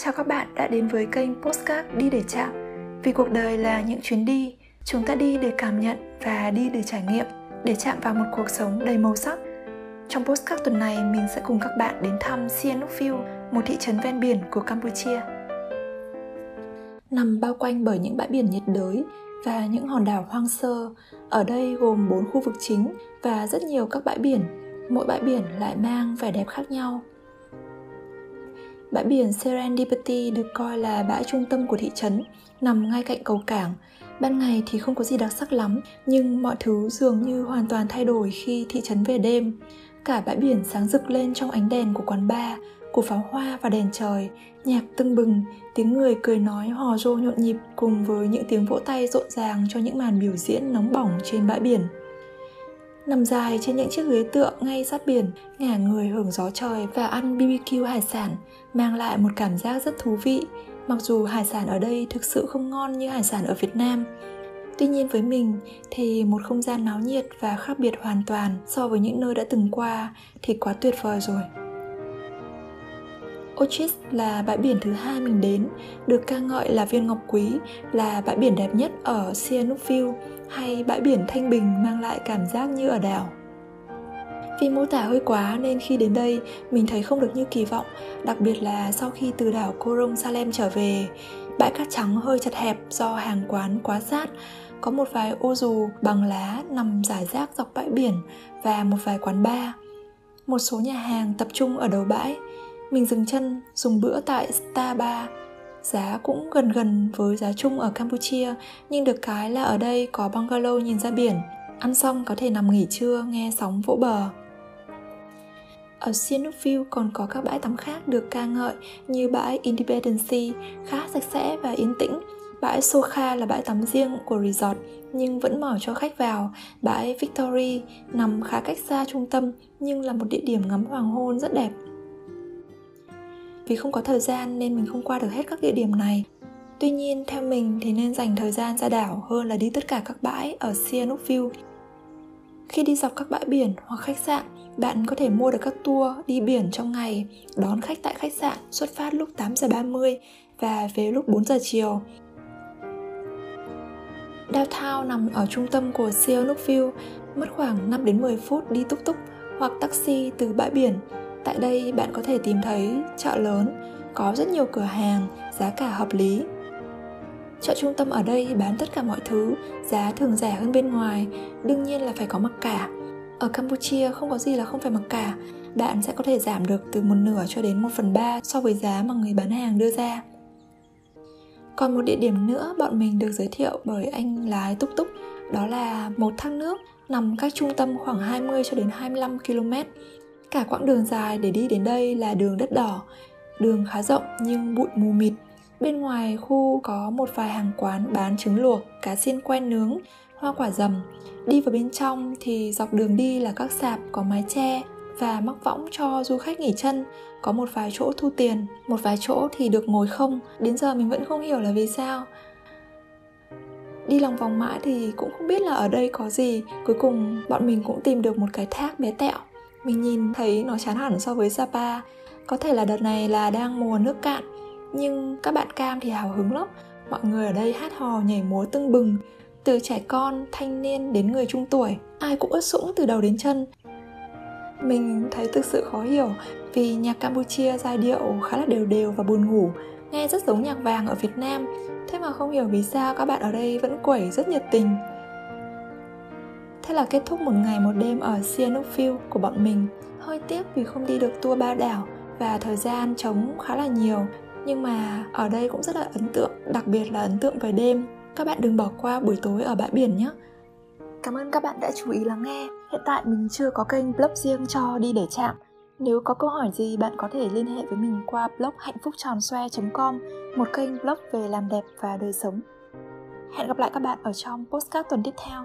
Chào các bạn đã đến với kênh Postcard Đi để chạm. Vì cuộc đời là những chuyến đi, Chúng ta đi để cảm nhận và đi để trải nghiệm, Để chạm vào một cuộc sống đầy màu sắc. Trong Postcard tuần này, mình sẽ cùng các bạn đến thăm Sihanoukville Một thị trấn ven biển của Campuchia. Nằm bao quanh bởi những bãi biển nhiệt đới và những hòn đảo hoang sơ. Ở đây gồm 4 khu vực chính và rất nhiều các bãi biển. Mỗi bãi biển lại mang vẻ đẹp khác nhau. Bãi biển Serendipity được coi là bãi trung tâm của thị trấn, nằm ngay cạnh cầu cảng. Ban ngày thì không có gì đặc sắc lắm, nhưng mọi thứ dường như hoàn toàn thay đổi khi thị trấn về đêm. Cả bãi biển sáng rực lên trong ánh đèn của quán bar, của pháo hoa và đèn trời, nhạc tưng bừng, tiếng người cười nói hò rô nhộn nhịp cùng với những tiếng vỗ tay rộn ràng cho những màn biểu diễn nóng bỏng trên bãi biển nằm dài trên những chiếc ghế tựa ngay sát biển, ngả người hưởng gió trời và ăn BBQ hải sản, mang lại một cảm giác rất thú vị. Mặc dù hải sản ở đây thực sự không ngon như hải sản ở Việt Nam, Tuy nhiên với mình thì một không gian náo nhiệt và khác biệt hoàn toàn so với những nơi đã từng qua thì quá tuyệt vời rồi. Ochis là bãi biển thứ hai mình đến, được ca ngợi là viên ngọc quý, là bãi biển đẹp nhất ở Sihanoukville hay bãi biển thanh bình mang lại cảm giác như ở đảo. Vì mô tả hơi quá nên khi đến đây mình thấy không được như kỳ vọng, đặc biệt là sau khi từ đảo Korong Salem trở về. Bãi cát trắng hơi chật hẹp do hàng quán quá sát, có một vài ô dù bằng lá nằm rải rác dọc bãi biển và một vài quán bar. Một số nhà hàng tập trung ở đầu bãi. Mình dừng chân dùng bữa tại Star Bar Giá cũng gần gần với giá chung ở Campuchia, nhưng được cái là ở đây có bungalow nhìn ra biển. Ăn xong có thể nằm nghỉ trưa nghe sóng vỗ bờ. Ở Sihanoukville còn có các bãi tắm khác được ca ngợi như bãi independence khá sạch sẽ và yên tĩnh, bãi Soka là bãi tắm riêng của resort nhưng vẫn mở cho khách vào, bãi Victory nằm khá cách xa trung tâm nhưng là một địa điểm ngắm hoàng hôn rất đẹp. Vì không có thời gian nên mình không qua được hết các địa điểm này. Tuy nhiên, theo mình thì nên dành thời gian ra đảo hơn là đi tất cả các bãi ở Sihanoukville. Khi đi dọc các bãi biển hoặc khách sạn, bạn có thể mua được các tour đi biển trong ngày, đón khách tại khách sạn xuất phát lúc 8 giờ 30 và về lúc 4 giờ chiều. Downtown nằm ở trung tâm của Sihanoukville, mất khoảng 5 đến 10 phút đi túc túc hoặc taxi từ bãi biển Tại đây bạn có thể tìm thấy chợ lớn, có rất nhiều cửa hàng, giá cả hợp lý. Chợ trung tâm ở đây bán tất cả mọi thứ, giá thường rẻ hơn bên ngoài, đương nhiên là phải có mặc cả. Ở Campuchia không có gì là không phải mặc cả, bạn sẽ có thể giảm được từ một nửa cho đến một phần ba so với giá mà người bán hàng đưa ra. Còn một địa điểm nữa bọn mình được giới thiệu bởi anh lái túc túc đó là một thác nước nằm cách trung tâm khoảng 20 cho đến 25 km Cả quãng đường dài để đi đến đây là đường đất đỏ, đường khá rộng nhưng bụi mù mịt. Bên ngoài khu có một vài hàng quán bán trứng luộc, cá xiên quen nướng, hoa quả dầm. Đi vào bên trong thì dọc đường đi là các sạp có mái che và mắc võng cho du khách nghỉ chân. Có một vài chỗ thu tiền, một vài chỗ thì được ngồi không. Đến giờ mình vẫn không hiểu là vì sao. Đi lòng vòng mãi thì cũng không biết là ở đây có gì. Cuối cùng bọn mình cũng tìm được một cái thác bé tẹo mình nhìn thấy nó chán hẳn so với Sapa. Có thể là đợt này là đang mùa nước cạn Nhưng các bạn cam thì hào hứng lắm. Mọi người ở đây hát hò nhảy múa tưng bừng Từ trẻ con, thanh niên đến người trung tuổi. Ai cũng ướt sũng từ đầu đến chân. Mình thấy thực sự khó hiểu Vì nhạc Campuchia giai điệu khá là đều đều và buồn ngủ Nghe rất giống nhạc vàng ở Việt Nam. Thế mà không hiểu vì sao các bạn ở đây vẫn quẩy rất nhiệt tình. Thế là kết thúc một ngày một đêm ở Sihanoukville của bọn mình. Hơi tiếc vì không đi được tour ba đảo và thời gian trống khá là nhiều. Nhưng mà ở đây cũng rất là ấn tượng, đặc biệt là ấn tượng về đêm. Các bạn đừng bỏ qua buổi tối ở bãi biển nhé. Cảm ơn các bạn đã chú ý lắng nghe. Hiện tại mình chưa có kênh blog riêng cho đi để chạm. Nếu có câu hỏi gì bạn có thể liên hệ với mình qua blog hạnh phúc tròn xoe.com, một kênh blog về làm đẹp và đời sống. Hẹn gặp lại các bạn ở trong postcard tuần tiếp theo.